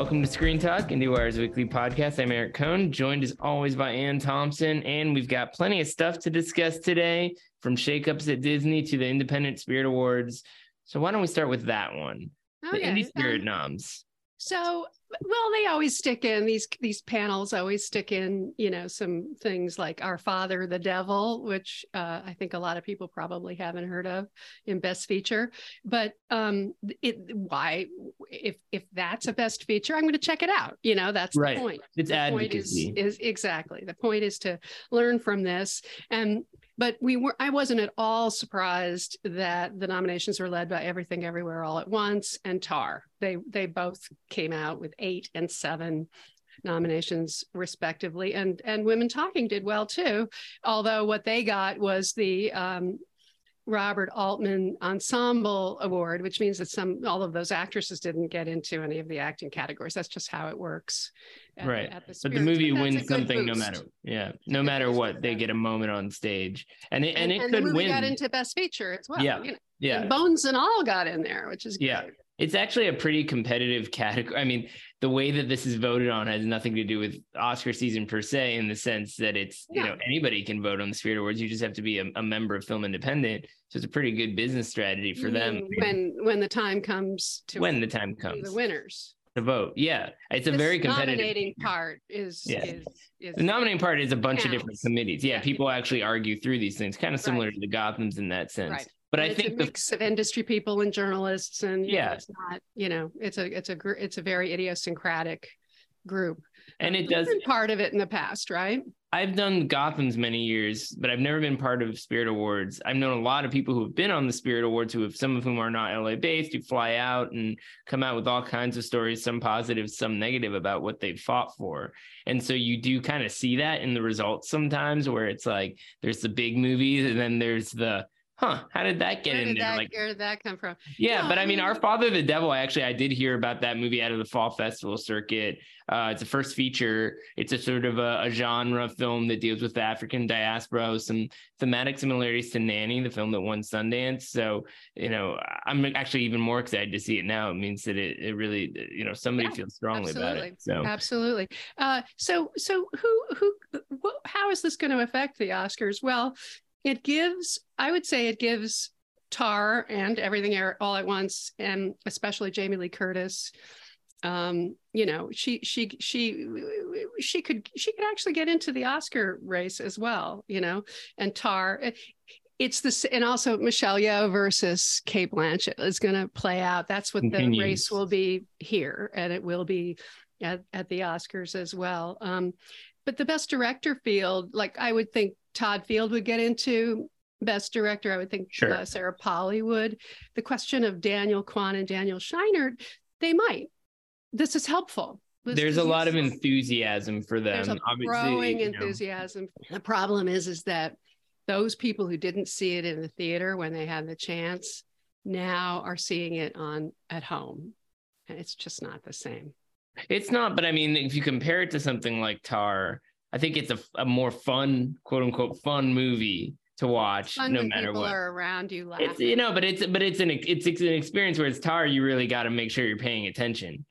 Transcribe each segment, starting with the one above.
Welcome to Screen Talk, IndieWire's weekly podcast. I'm Eric Kohn, joined as always by Anne Thompson, and we've got plenty of stuff to discuss today, from shakeups at Disney to the Independent Spirit Awards. So why don't we start with that one? Okay. The Indie Spirit noms. So, well, they always stick in these these panels always stick in, you know, some things like Our Father, the Devil, which uh, I think a lot of people probably haven't heard of in Best Feature. But um, it why if if that's a Best Feature, I'm going to check it out. You know, that's Right. the point. It's the point advocacy. is, is exactly the point is to learn from this and but we were i wasn't at all surprised that the nominations were led by everything everywhere all at once and tar. They they both came out with eight and seven nominations respectively. And and women talking did well too although what they got was the um, Robert Altman Ensemble Award, which means that some all of those actresses didn't get into any of the acting categories. That's just how it works. at- right. at the but the movie wins something no matter yeah, no matter what, they get a moment on stage. And it and, And, it and the could win. got into Best Feature as well. Yeah. you know, yeah. and Bones and all got in there, which is Yeah. great. It's actually a pretty competitive category. I mean, the way that this is voted on has nothing to do with Oscar season per se, in the sense that it's, you know, anybody can vote on the Spirit Awards. You just have to be a, a member of Film Independent. So it's a pretty good business strategy for them when when the time comes to when the time comes the winners. to vote. Yeah. It's a This very competitive. nominating part is Yeah. is, is The nominating part is a bunch of different committees. Yeah, Yeah. people actually argue through these things, kind of similar Right. to the Gothams in that sense. Right. But I and it's think the mix of industry people and journalists, and you know, Yeah. it's not you know it's a it's a gr- it's a very idiosyncratic group. and it You've does been part of it in the past, right? I've done Gotham's many years, but I've never been part of Spirit Awards. I've known a lot of people who have been on the Spirit Awards, who have some of whom are not LA based, who fly out and come out with all kinds of stories, some positive, some negative about what they've fought for. And so you do kind of see that in the results sometimes, where it's like there's the big movies, and then there's the huh, how did that get Where in there? that Like where did that come from? yeah, No, but I I mean, mean- Our Father the Devil, actually I did hear about that movie out of the fall festival circuit. Uh, it's a first feature. It's a sort of a, a genre film that deals with the African diaspora, with some thematic similarities to Nanny, the film that won Sundance. So, you know, I'm actually even more excited to see it now. It means that it, it really, you know, somebody Yeah, feels strongly about it. So Absolutely. Uh, so, so who, who, wh- how is this going to affect the Oscars? Well, it gives, I would say, it gives Tar and Everything All at Once, and especially Jamie Lee Curtis. Um, you know, she, she, she, she could, she could actually get into the Oscar race as well. You know, and Tar. It's this, and also Michelle Yeoh versus Cate Blanchett is going to play out. That's what the race will be here, and it will be at, at the Oscars as well. Um, but the best director field, like I would think Todd Field would get into best director. I would think Sure. uh, Sarah Polley would. The question of Daniel Kwan and Daniel Scheinert, they might. This is helpful. This there's a lot of enthusiasm for them. There's a Obviously, growing you know. enthusiasm. The problem is, is that those people who didn't see it in the theater when they had the chance now are seeing it on at home, and it's just not the same. It's not, but I mean, if you compare it to something like Tar, I think it's a, a more fun, quote unquote, fun movie to watch, no matter people what. are around you laughing. It's you know, but it's but it's an it's, it's an experience where it's Tar. You really got to make sure you're paying attention.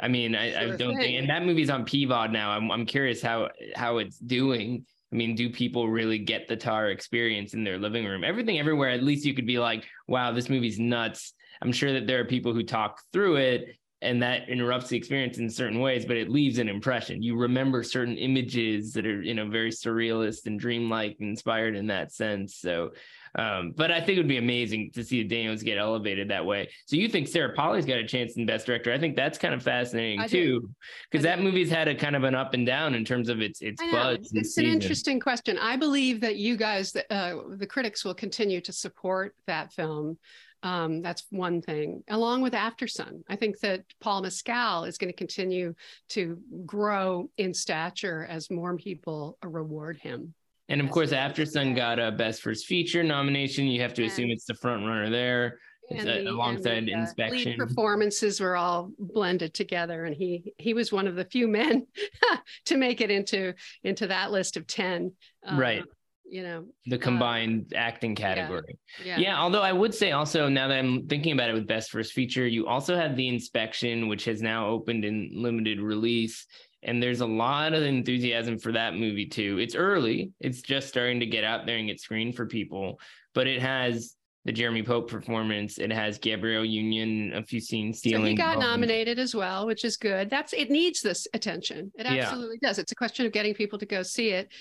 I mean, I, I don't think, and that movie's on PVOD now. I'm I'm curious how how it's doing. I mean, do people really get the Tar experience in their living room? Everything, everywhere. At least you could be like, "Wow, this movie's nuts." I'm sure that there are people who talk through it, and that interrupts the experience in certain ways, but it leaves an impression. You remember certain images that are, you know, very surrealist and dreamlike, inspired in that sense. So, Um, but I think it would be amazing to see the Daniels get elevated that way. So you think Sarah Polley's got a chance in Best Director? I think that's kind of fascinating I too, because that movie's had a kind of an up and down in terms of its its buzz. It's, it's an interesting question. I believe that you guys, uh, the critics, will continue to support that film. Um, that's one thing, along with After Sun. I think that Paul Mescal is going to continue to grow in stature as more people reward him. And of course. After Sun got a Best First Feature nomination. You have to assume it's the front runner there. And uh, the- and alongside the, uh, Inspection. performances were all blended together, and he he was one of the few men to make it into into that list of ten. Uh, Right. You know. the um, combined acting category. Yeah. Yeah. although I would say also now that I'm thinking about it with Best First Feature, you also have the inspection, which has now opened in limited release. And there's a lot of enthusiasm for that movie too. It's early, it's just starting to get out there and get screened for people, but it has the Jeremy Pope performance. It has Gabrielle Union, a few scenes seen So he got nominated as well, which is good. That's it needs this attention. It Yeah. absolutely does. It's a question of getting people to go see it.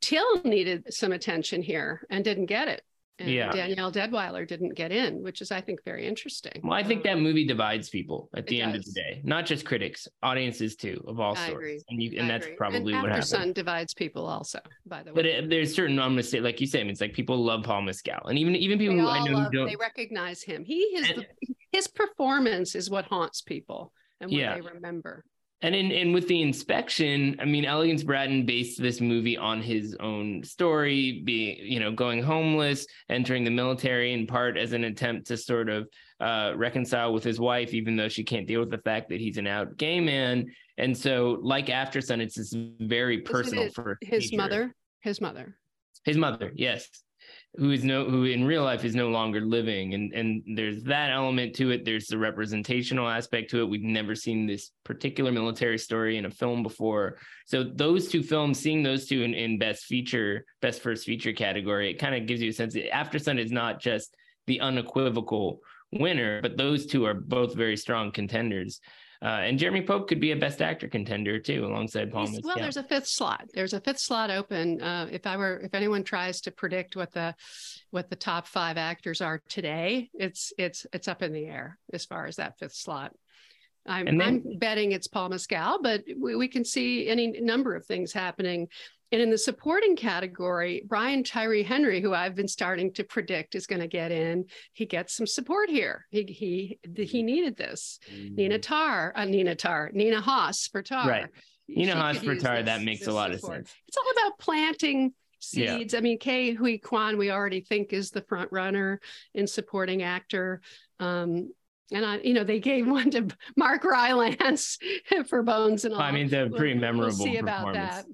Till needed some attention here and didn't get it. And Yeah. Danielle Deadwyler didn't get in, which is I think very interesting. Well, I think that movie divides people at It the end of the day, not just critics, audiences too, of all I sorts. agree. And you, I and that's agree. probably and what happened. Sun divides people also, by the way. But it, there's certain I'm gonna say, like you said, it's like people love Paul Mescal, and even even people who I know love, who don't. they recognize him. He is And- the, his performance is what haunts people and what Yeah. they remember. And in and with the inspection, I mean, Elegance Bratton based this movie on his own story, being you know going homeless, entering the military in part as an attempt to sort of uh, reconcile with his wife, even though she can't deal with the fact that he's an out gay man. And so, like After Sun, it's this very personal for His feature. mother, his mother. his mother yes who is no who in real life is no longer living. And and there's that element to it. There's the representational aspect to it. We've never seen this particular military story in a film before. So those two films seeing those two in, in best feature best first feature category it kind of gives you a sense that after sun is not just the unequivocal winner but those two are both very strong contenders uh, and Jeremy Pope could be a Best Actor contender too, alongside Paul He's- well, there's a fifth slot. There's a fifth slot open. Uh, if I were, if anyone tries to predict what the what the top five actors are today, it's it's it's up in the air as far as that fifth slot. I'm, then- I'm betting it's Paul Mescal, but we, we can see any number of things happening. And in the supporting category, Brian Tyree Henry, who I've been starting to predict is going to get in, he gets some support here. He he he needed this. Nina Tar, uh, Nina Tar, Nina Hoss for Tar. Right. Nina She Hoss for Tar, this- that makes a lot of sense. It's all about planting Yeah. seeds. I mean, Ke Huy Quan, we already think is the front runner in supporting actor. Um, and I, you know, they gave one to Mark Rylance for Bones and all. I mean, it's a pretty We'll- memorable We'll see about that.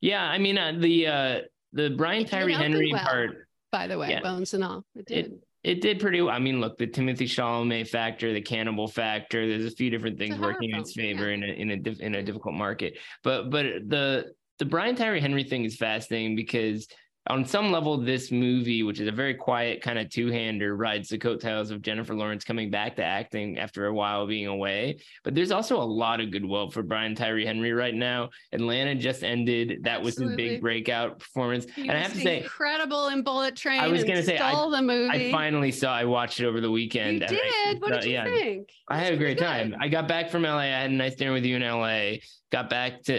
Yeah, I mean uh, the uh the Brian Tyree Henry well. part, By the way, Yeah. Bones and all. It did. it it did pretty well. I mean, look, the Timothée Chalamet factor, the cannibal factor. There's a few different things working in its film, yeah. favor in a in a diff, in a difficult market. But but the the Brian Tyree Henry thing is fascinating because on some level, this movie, which is a very quiet kind of two-hander, rides the coattails of Jennifer Lawrence coming back to acting after a while being away. But there's also a lot of goodwill for Brian Tyree Henry right now. Atlanta just ended. That was his big breakout performance. He and I have to say, incredible in Bullet Train. I was gonna say, I- the movie. I finally saw. I watched it over the weekend. you and I- did. What did you yeah, think? I had a great really time. I got back from LA. I had a nice dinner with you in LA. Got back to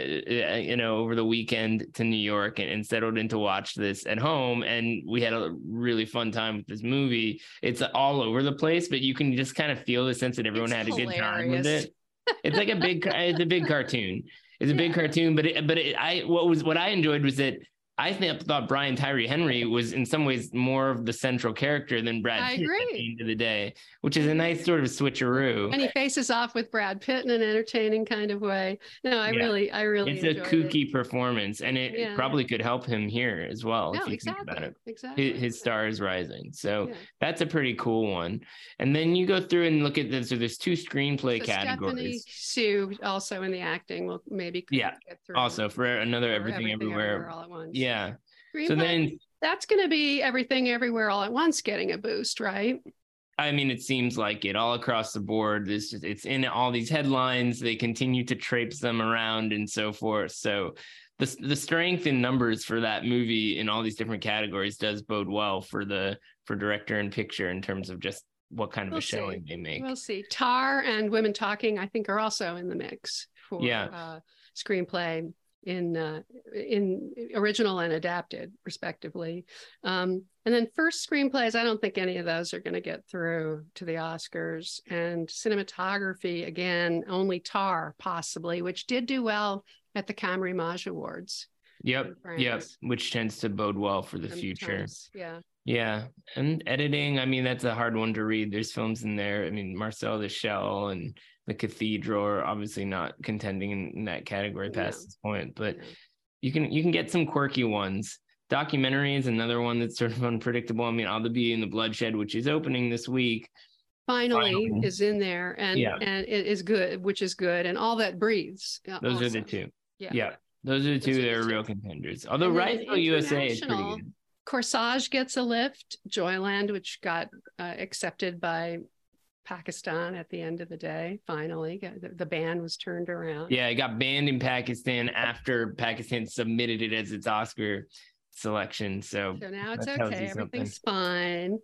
uh, you know over the weekend to New York and, and settled in to watch this at home. And we had a really fun time with this movie. It's all over the place, but you can just kind of feel the sense that everyone It's had a good time with it. It's like a big. It's a big cartoon. It's a big cartoon, but it, but it, I what was what I enjoyed was that I think thought Brian Tyree Henry was in some ways more of the central character than Brad I Pitt at agree. the end of the day, which is a nice sort of switcheroo. and he faces off with Brad Pitt in an entertaining kind of way. No, I Yeah. really, I really it's a kooky It. performance, and it Yeah. probably could help him here as well No, if you exactly, think about it. exactly. His, his star is rising, so Yeah. that's a pretty cool one. And then you go through and look at this. So there's two screenplay So Stephanie categories. Sue also in the acting will maybe Yeah, get through Also for another for everything, everywhere. all at once. Yeah. So Screenplay, then that's going to be everything everywhere all at once getting a boost, right? I mean, it seems like it all across the board. This it's in all these headlines. They continue to traipse them around and so forth. So the the strength in numbers for that movie in all these different categories does bode well for the for director and picture in terms of just what kind of We'll a showing they make. We'll see. Tar and Women Talking, I think, are also in the mix for Yeah. uh, screenplay in uh, in original and adapted, respectively. Um, and then first screenplays, I don't think any of those are going to get through to the Oscars. And cinematography, again, only Tar possibly, which did do well at the Camerimage Awards. Yep, yep, which tends to bode well for the future. Yeah. Yeah, and editing. I mean, that's a hard one to read. There's films in there. I mean, Marcel the Shell and The Cathedral are obviously not contending in, in that category past No. this point, but you can you can get some quirky ones. Documentary is another one that's sort of unpredictable. I mean, All the Beauty and the Bloodshed, which is opening this week. finally, Finally. is in there and Yeah. and it is good which is good and all that breathes uh, Those are the two. yeah, Yeah, those are the two that are real contenders. Although Riotsville USA is pretty good. Corsage gets a lift joyland which got uh, accepted by pakistan at the end of the day finally the, the ban was turned around Yeah, it got banned in Pakistan after Pakistan submitted it as its Oscar selection. So so now it's okay everything's fine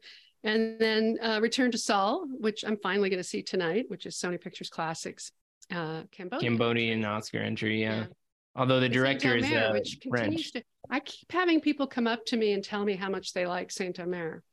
and then uh, return to Seoul, which i'm finally going to see tonight which is sony pictures classics uh cambodia Cambodian Oscar entry, yeah. Although the director is uh, which continues French. to I keep having people come up to me and tell me how much they like Saint Omer.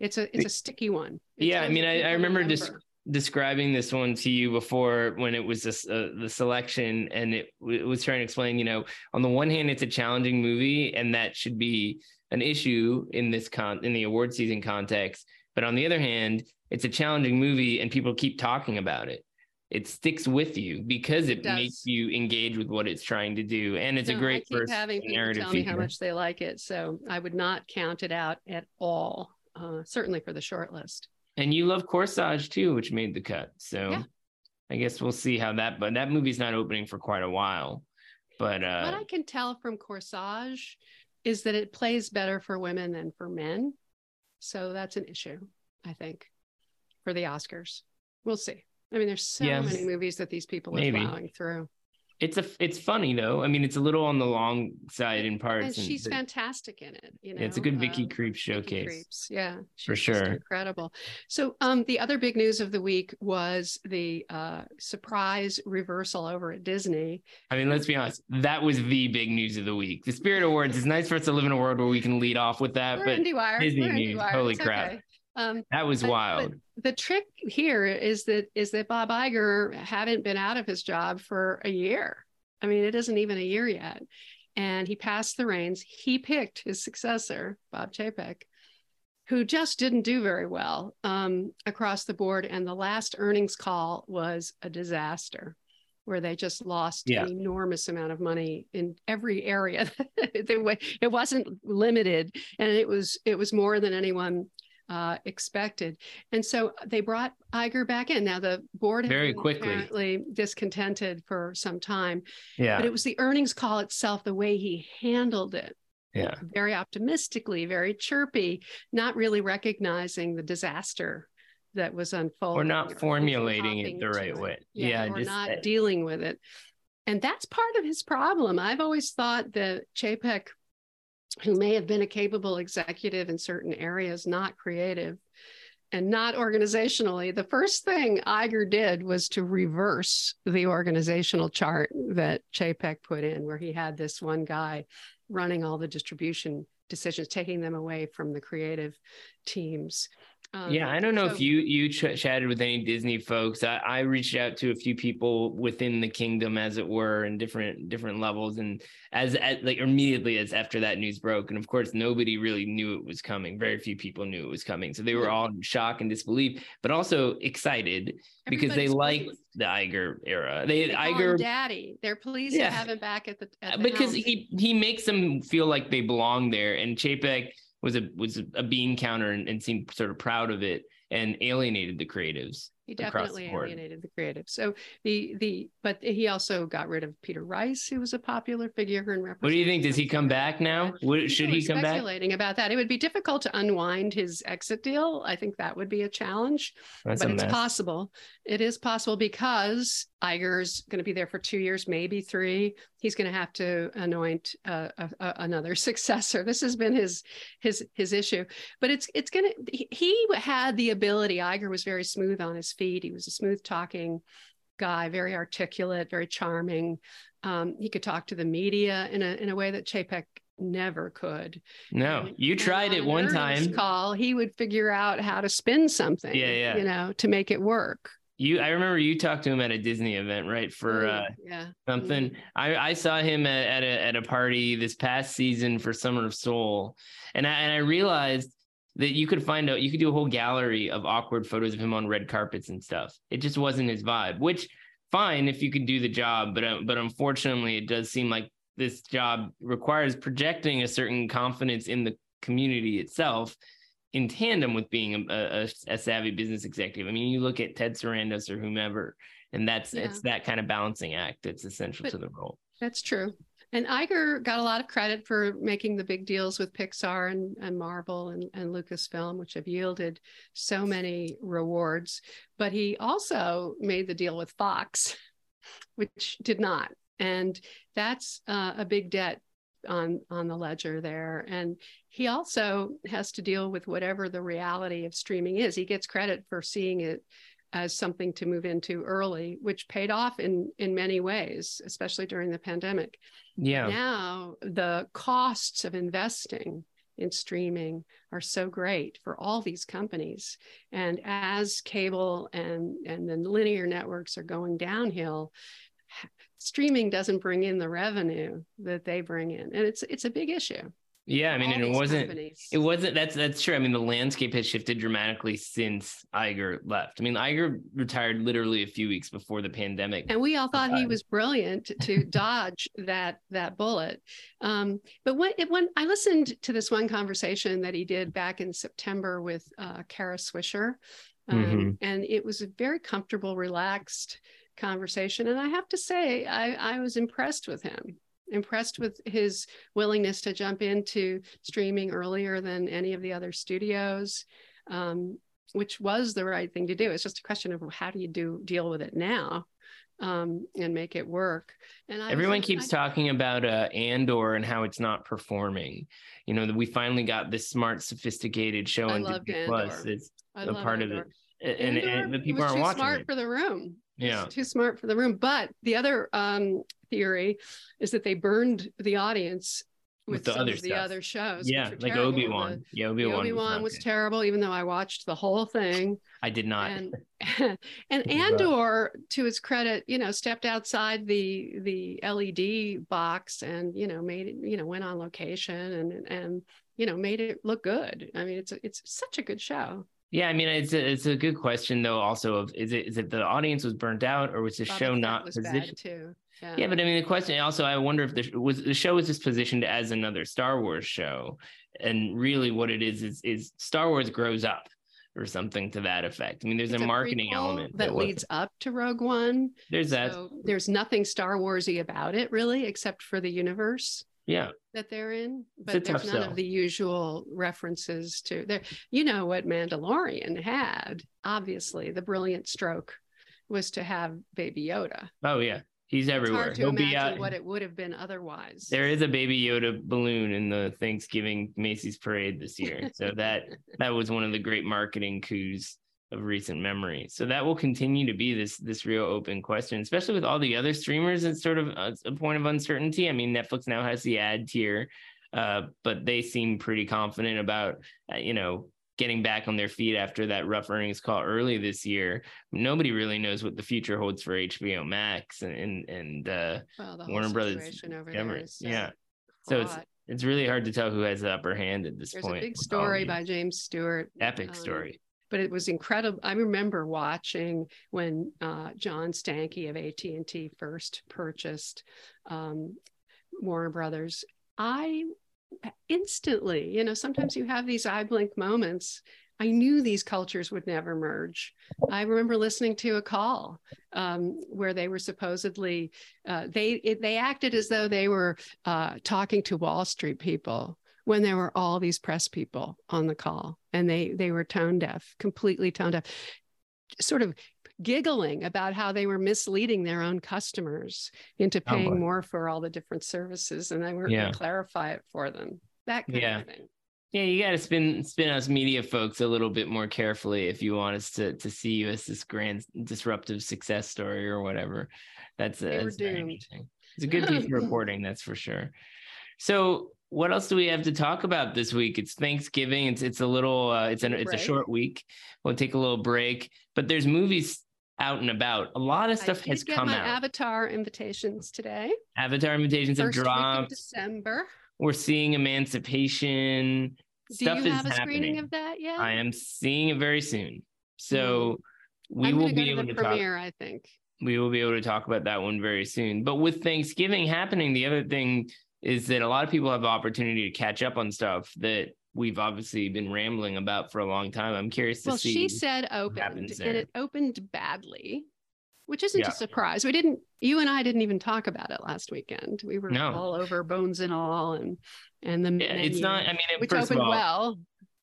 It's a it's a sticky one. Yeah, I mean, I- I remember remember. describing this one to you before when it was this, uh, the selection and it, it was trying to explain you know on the one hand it's a challenging movie and that should be an issue in this con in the award season context but on the other hand it's a challenging movie and people keep talking about it it sticks with you because it, It makes you engage with what it's trying to do and it's a great I keep first having people narrative tell me how much they like it, so I would not count it out at all. Uh, certainly for the short list. and you love corsage too which made the cut so Yeah. i guess we'll see how that but that movie's not opening for quite a while but uh what I can tell from Corsage is that it plays better for women than for men, so that's an issue. I think for the Oscars, we'll see. I mean, there's so Yes. many movies that these people are Maybe. plowing through. it's a it's funny though i mean it's a little on the long side in parts and she's the- fantastic in it. You know, it's a good vicky um, creep Vicky showcase Krieps. Yeah, For sure. incredible. So, um, the other big news of the week was the uh, surprise reversal over at Disney. i mean let's be honest that was the big news of the week the spirit awards it's nice for us to live in a world where we can lead off with that We're but IndieWire. Disney We're news, IndieWire. holy It's crap. okay. Um, that was but- wild but the trick here is that is that Bob Iger hadn't been out of his job for a year. I mean, it isn't even a year yet, and he passed the reins. He picked his successor, Bob Chapek, who just didn't do very well um, across the board. And the last earnings call was a disaster, where they just lost Yeah. an enormous amount of money in every area. it wasn't limited, and it was it was more than anyone uh, expected. And so they brought Iger back in. Now the board had Very been quickly. apparently discontented for some time, yeah but it was the earnings call itself, the way he handled it, yeah very optimistically, very chirpy, not really recognizing the disaster that was unfolding. or not or formulating it the right it. way Yeah, yeah, or not dealing with it. And that's part of his problem. I've always thought that Chapek, who may have been a capable executive in certain areas, not creative and not organizationally, the first thing Iger did was to reverse the organizational chart that Chapek put in, where he had this one guy running all the distribution decisions, taking them away from the creative teams. Um, yeah i don't know so- if you you ch- chatted with any disney folks I, I reached out to a few people within the kingdom as it were in different different levels and as, as like immediately as after that news broke and of course nobody really knew it was coming very few people knew it was coming so they were all in shock and disbelief but also excited because they everybody's like the Iger era. They, They Iger daddy. They're pleased Yeah. to have him back at the, at the because helm. he he makes them feel like they belong there, and Chapek was a was a bean counter and, and seemed sort of proud of it. and alienated the creatives. He definitely alienated the creative. So the the but he also got rid of Peter Rice, who was a popular figure in What do you think? Does he come back now? Would, should he come back? Speculating about that, it would be difficult to unwind his exit deal. I think that would be a challenge, That's but a it's mess. possible. It is possible because Iger's going to be there for two years, maybe three. He's going to have to anoint uh, a, a, another successor. This has been his his his issue, but it's it's going to. He had the ability. Iger was very smooth on his feet. He was a smooth talking guy, very articulate, very charming. Um, he could talk to the media in a in a way that Chapek never could. No, and, you tried it one time. Call, he would figure out how to spin something. Yeah, yeah. You know, to make it work. You, I remember you talked to him at a Disney event, right? For uh, yeah something. Mm-hmm. I, I saw him at, at a at a party this past season for Summer of Soul, and I and I realized that you could find out you could do a whole gallery of awkward photos of him on red carpets and stuff. It just wasn't his vibe, which fine if you could do the job, but uh, but unfortunately, it does seem like this job requires projecting a certain confidence in the community itself in tandem with being a, a, a savvy business executive. I mean, you look at Ted Sarandos or whomever, and that's yeah. it's that kind of balancing act that's essential but to the role. That's true. And Iger got a lot of credit for making the big deals with Pixar and, and Marvel and, and Lucasfilm, which have yielded so many rewards. But he also made the deal with Fox, which did not. And that's uh, a big debt on on the ledger there and he also has to deal with whatever the reality of streaming is he gets credit for seeing it as something to move into early, which paid off in in many ways, especially during the pandemic. Yeah. Now the costs of investing in streaming are so great for all these companies. And as cable and and then linear networks are going downhill, streaming doesn't bring in the revenue that they bring in. And it's it's a big issue. Yeah, I mean, and it wasn't. Companies. It wasn't. That's that's true. I mean, the landscape has shifted dramatically since Iger left. I mean, Iger retired literally a few weeks before the pandemic, and we all thought he was brilliant to dodge that that bullet. Um, but when it, when I listened to this one conversation that he did back in September with uh, Kara Swisher, um, mm-hmm. and it was a very comfortable, relaxed conversation, and I have to say, I, I was impressed with him impressed with his willingness to jump into streaming earlier than any of the other studios um, which was the right thing to do it's just a question of how do you do deal with it now um, and make it work. And I everyone was, keeps I, talking about uh, Andor and how it's not performing. You know we finally got this smart, sophisticated show on Disney Plus. It's I a part Andor. of it, and, and, and the people aren't watching. Smart it. for the room. Yeah, it's too smart for the room. But the other um, theory is that they burned the audience with, with the other the other shows. Yeah, like Obi Wan. Yeah, Obi Wan. Obi Wan was, was terrible, even though I watched the whole thing. I did not. And, and Andor, to his credit, you know, stepped outside the the LED box and you know made it, you know, went on location and and you know made it look good. I mean, it's a, it's such a good show. Yeah, I mean, it's a, it's a good question though. Also, of is it is it the audience was burnt out or was the show not positioned? Too. Yeah. yeah, but I mean, the question also, I wonder if the was the show was just positioned as another Star Wars show, and really what it is is is Star Wars grows up or something to that effect. I mean, there's a, a, marketing element that, that leads up to Rogue One. There's that. there's nothing Star Warsy about it, really, except for the universe. Yeah, that they're in, but there's none sell. of the usual references to there. You know what Mandalorian had? Obviously, the brilliant stroke was to have Baby Yoda. Oh yeah, He's everywhere. He'll be out. What it would have been otherwise. There is a baby Yoda balloon in the Thanksgiving Macy's parade this year, so that that was one of the great marketing coups of recent memory. So that will continue to be this this real open question, especially with all the other streamers. It's sort of a, a point of uncertainty. I mean, Netflix now has the ad tier, uh, but they seem pretty confident about uh, you know getting back on their feet after that rough earnings call early this year. Nobody really knows what the future holds for HBO Max and and, uh, well, Warner Brothers. yeah, so it's it's really hard to tell who has the upper hand at this There's point. There's a big story by James Stewart. Epic um, story. But it was incredible. I remember watching when uh, John Stankey of AT and T first purchased um, Warner Brothers. I instantly you know sometimes you have these eye blink moments I knew these cultures would never merge. I remember listening to a call um, where they were supposedly uh, they it, they acted as though they were uh, talking to Wall Street people when there were all these press people on the call, and they they were tone deaf, completely tone deaf, sort of giggling about how they were misleading their own customers into Oh, paying boy. more for all the different services, and they were Yeah. going to clarify it for them. That kind Yeah. of thing. Yeah, you got to spin spin us media folks a little bit more carefully if you want us to to see you as this grand disruptive success story or whatever. That's, were that's very interesting. It's a good piece of reporting, that's for sure. So, what else do we have to talk about this week? It's Thanksgiving. It's it's a little uh, it's an it's a short week. We'll take a little break, but there's movies out and about. A lot of stuff I did has get come my out. Avatar invitations today. Avatar invitations have First week of dropped. December. We're seeing Emancipation. Do Stuff you is have a screening of that yet? I am seeing it very soon. So we I'm will be able to to the talk. I think. We will be able to talk about that one very soon. But with Thanksgiving happening, the other thing is that a lot of people have the opportunity to catch up on stuff that we've obviously been rambling about for a long time. I'm curious to Well, see. Well, she said opened, and it opened badly, which isn't Yeah. a surprise. We didn't. You and I didn't even talk about it last weekend. We were No. all over bones and all, and and the Yeah, it's not. I mean, it, which first opened of all, well.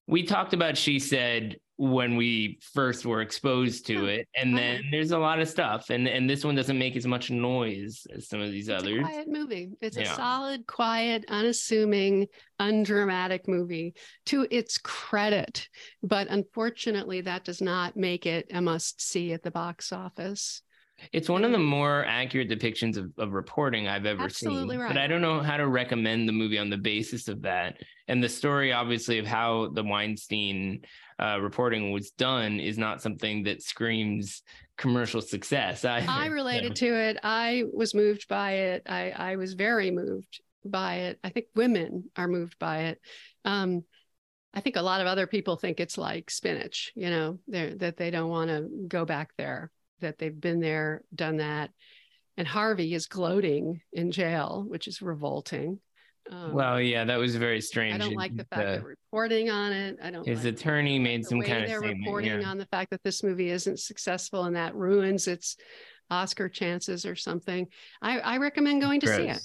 We talked about she said when we first were exposed to it, and Uh-huh. then there's a lot of stuff, and and this one doesn't make as much noise as some of these It's a others. quiet movie. It's a solid, quiet, unassuming, undramatic movie to its credit. But unfortunately, that does not make it a must see at the box office. It's one of the more accurate depictions of, of reporting I've ever Absolutely seen. right. But I don't know how to recommend the movie on the basis of that. And the story, obviously, of how the Weinstein uh, reporting was done is not something that screams commercial success. either. I So- related to it. I was moved by it. I, I was very moved by it. I think women are moved by it. Um, I think a lot of other people think it's like spinach, you know, that they don't want to go back there, that they've been there, done that. And Harvey is gloating in jail, which is revolting. Um, Well, yeah, that was very strange. I don't like the fact the- they're reporting on it. I don't. his like attorney made some kind of they're statement. reporting yeah. on the fact that this movie isn't successful and that ruins its Oscar chances or something. I, I recommend going to see it.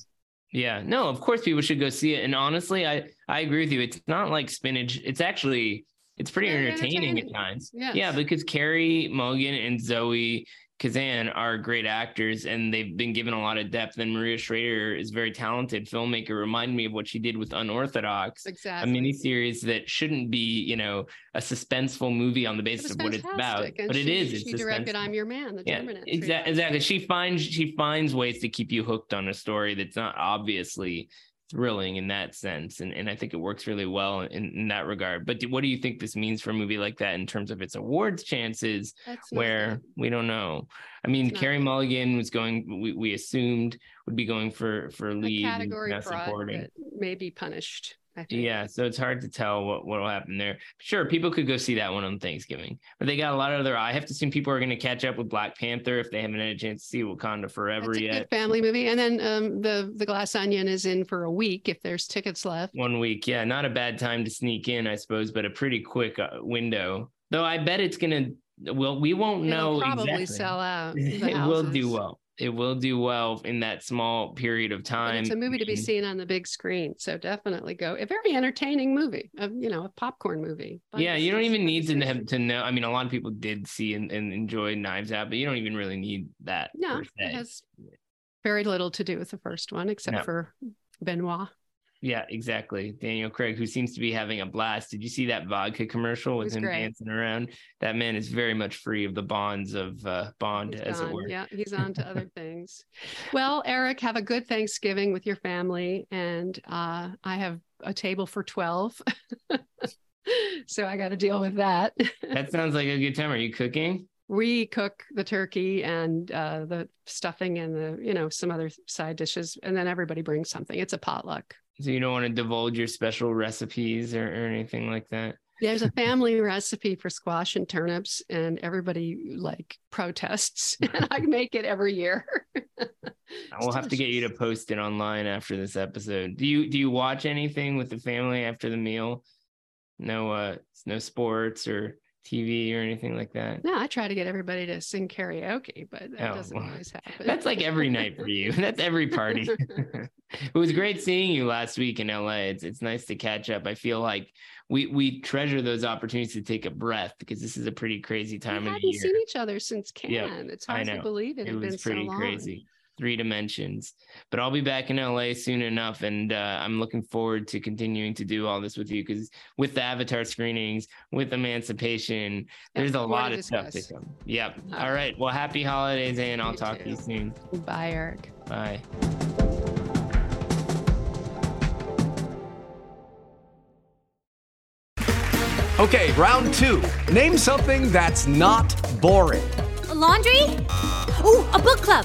Yeah, no, of course people should go see it. And honestly, I I agree with you. It's not like spinach. It's actually it's pretty entertaining, entertaining. at times. Yes. Yeah, because Carey Mulligan and Zoe Kazan are great actors and they've been given a lot of depth. And Maria Schrader is a very talented filmmaker. Remind me of what she did with Unorthodox, a Exactly. miniseries that shouldn't be, you know, a suspenseful movie on the basis of what it's about. And But it she, is. It's She directed "I'm Your Man," the yeah exactly exactly she finds she finds ways to keep you hooked on a story that's not obviously thrilling in that sense and, and i think it works really well in, in that regard. But do, what do you think this means for a movie like that in terms of its awards chances That's where we don't know? I mean It's carey mulligan was going we, we assumed would be going for for lead category supporting. that may be punished. Yeah, so it's hard to tell what what will happen there. Sure, people could go see that one on Thanksgiving, but they got a lot of other. I have to assume people are going to catch up with Black Panther if they haven't had a chance to see Wakanda Forever yet. good family movie. And then um, the the Glass Onion is in for a week if there's tickets left. One week, yeah, not a bad time to sneak in, I suppose, but a pretty quick uh, window. Though I bet it's gonna. Well, we won't know It'll probably exactly. sell out. it will do well. It will do well in that small period of time. it's a movie to be mm-hmm. seen on the big screen, so definitely go. A very entertaining movie, a, you know, a popcorn movie. Fun Yeah, you don't even need to have to know. I mean, a lot of people did see and, and enjoy Knives Out, but you don't even really need that. No, it has very little to do with the first one, except No. for Benoit. Yeah, exactly. Daniel Craig, who seems to be having a blast. Did you see that vodka commercial with him great. dancing around? That man is very much free of the bonds of uh, Bond, He's as it were. Yeah, he's on to other things. Well, Eric, have a good Thanksgiving with your family, and uh, I have a table for twelve, so I got to deal with that. That sounds like a good time. Are you cooking? We cook the turkey and uh, the stuffing and the you know some other side dishes, and then everybody brings something. It's a potluck. So you don't want to divulge your special recipes or, or anything like that? There's a family recipe for squash and turnips, and everybody like protests, and I make it every year. I will have to get you to post it online after this episode. Do you do you watch anything with the family after the meal? no uh no sports or TV or anything like that? No, I try to get everybody to sing karaoke, but that Oh, doesn't well, always happen. That's like every night for you. That's every party. it was great seeing you last week in LA. It's it's nice to catch up. I feel like we we treasure those opportunities to take a breath because this is a pretty crazy time we of hadn't the year. seen each other since Cannes. Yeah, it's hard to believe it, it was so pretty long. crazy three dimensions but i'll be back in la soon enough and uh, i'm looking forward to continuing to do all this with you because with the avatar screenings with emancipation Yeah, there's a lot of stuff to come yep All all right well happy holidays and i'll You talk to you soon Bye, Eric. bye Okay, round two. Name something that's not boring. A laundry? Ooh, a book club.